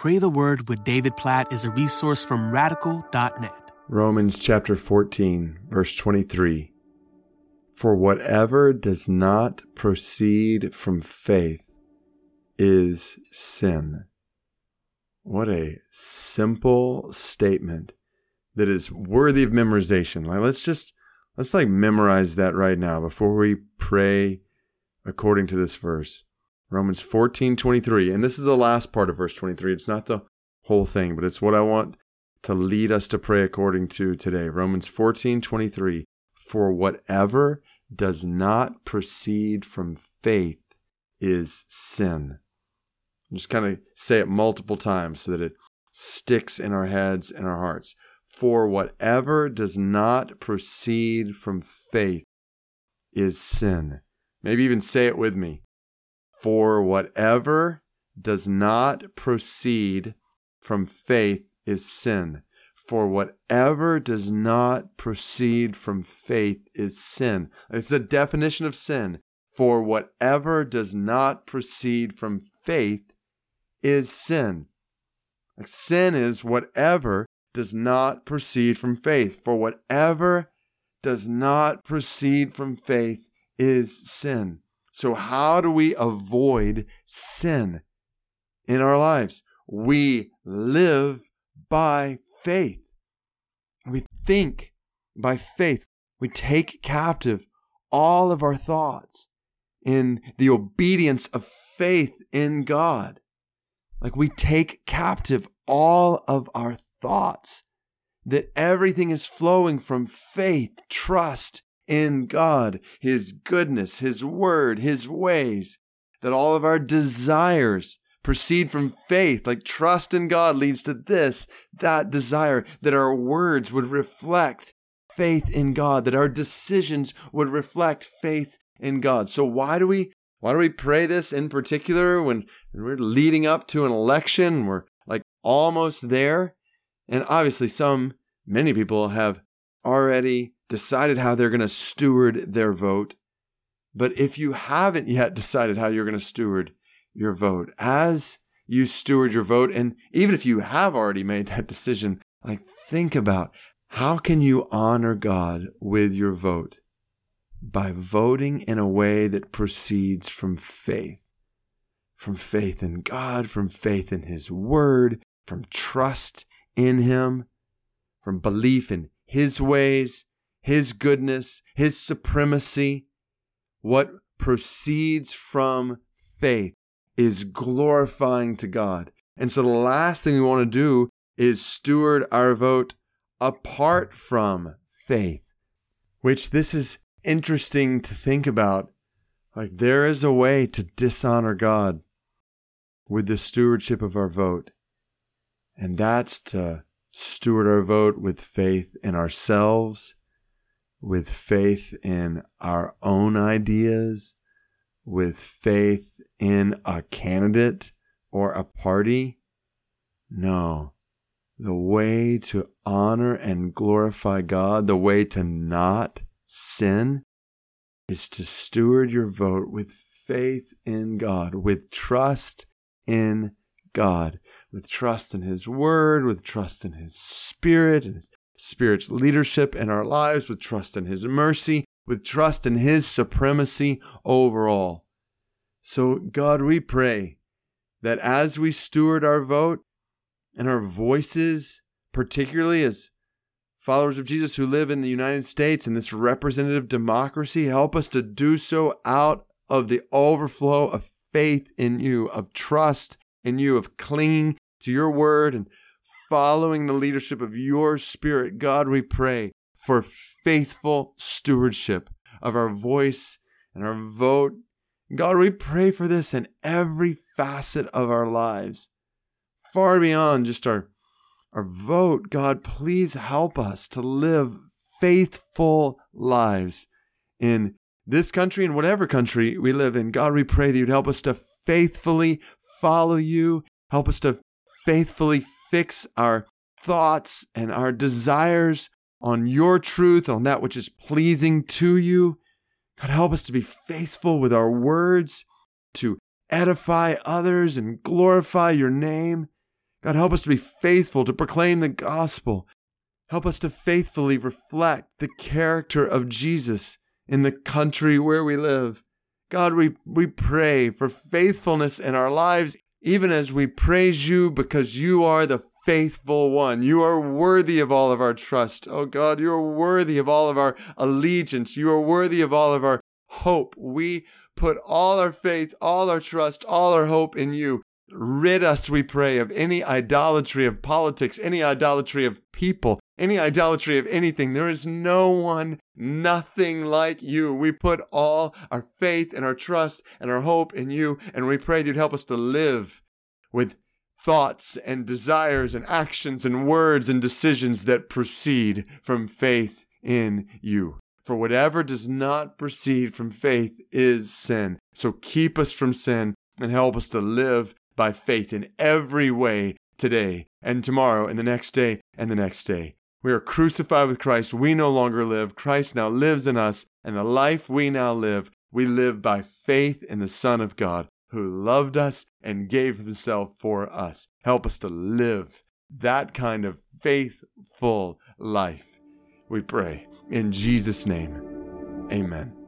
Pray the Word with David Platt is a resource from radical.net. Romans chapter 14, verse 23. For whatever does not proceed from faith is sin. What a simple statement that is worthy of memorization. Like let's just let's like memorize that right now before we pray according to this verse. Romans 14, 23. And this is the last part of verse 23. It's not the whole thing, but it's what I want to lead us to pray according to today. Romans 14, 23. For whatever does not proceed from faith is sin. Just kind of say it multiple times so that it sticks in our heads and our hearts. For whatever does not proceed from faith is sin. Maybe even say it with me. For whatever does not proceed from faith is sin. For whatever does not proceed from faith is sin. It's a definition of sin. For whatever does not proceed from faith is sin. sin is whatever does not proceed from faith. For whatever does not proceed from faith is sin. So, how do we avoid sin in our lives? We live by faith. We think by faith. We take captive all of our thoughts in the obedience of faith in God. Like we take captive all of our thoughts, that everything is flowing from faith, trust, in God, His goodness, His word, His ways, that all of our desires proceed from faith, like trust in God leads to this, that desire, that our words would reflect faith in God, that our decisions would reflect faith in God. So why do we why do we pray this in particular when we're leading up to an election? We're like almost there. And obviously some many people have already decided how they're going to steward their vote. But if you haven't yet decided how you're going to steward your vote, as you steward your vote, and even if you have already made that decision, like think about how can you honor God with your vote? By voting in a way that proceeds from faith, from faith in God, from faith in His Word, from trust in Him, from belief in His ways, his goodness, His supremacy, what proceeds from faith is glorifying to God. And so the last thing we want to do is steward our vote apart from faith, which this is interesting to think about. Like there is a way to dishonor God with the stewardship of our vote. And that's to steward our vote with faith in ourselves with faith in our own ideas, with faith in a candidate or a party. No. The way to honor and glorify God, the way to not sin, is to steward your vote with faith in God, with trust in God, with trust in His Word, with trust in His Spirit and His Spirit's leadership in our lives, with trust in His mercy, with trust in His supremacy over all. So, God, we pray that as we steward our vote and our voices, particularly as followers of Jesus who live in the United States in this representative democracy, help us to do so out of the overflow of faith in you, of trust in you, of clinging to your word and following the leadership of your spirit, God, we pray for faithful stewardship of our voice and our vote. God, we pray for this in every facet of our lives, far beyond just our, our vote. God, please help us to live faithful lives in this country and whatever country we live in. God, we pray that you'd help us to faithfully follow you, help us to faithfully fix our thoughts and our desires on your truth, on that which is pleasing to you. God, help us to be faithful with our words, to edify others and glorify your name. God, help us to be faithful to proclaim the gospel. Help us to faithfully reflect the character of Jesus in the country where we live. God, we, we pray for faithfulness in our lives, even as we praise you because you are the faithful one. You are worthy of all of our trust. Oh God, you are worthy of all of our allegiance. You are worthy of all of our hope. We put all our faith, all our trust, all our hope in you. Rid us, we pray, of any idolatry of politics, any idolatry of people, any idolatry of anything. There is no one, nothing like you. We put all our faith and our trust and our hope in you, and we pray that you'd help us to live with thoughts and desires and actions and words and decisions that proceed from faith in you. For whatever does not proceed from faith is sin. So keep us from sin and help us to live by faith in every way today and tomorrow and the next day and the next day. We are crucified with Christ. We no longer live. Christ now lives in us. And the life we now live, we live by faith in the Son of God who loved us and gave himself for us. Help us to live that kind of faithful life. We pray in Jesus' name. Amen.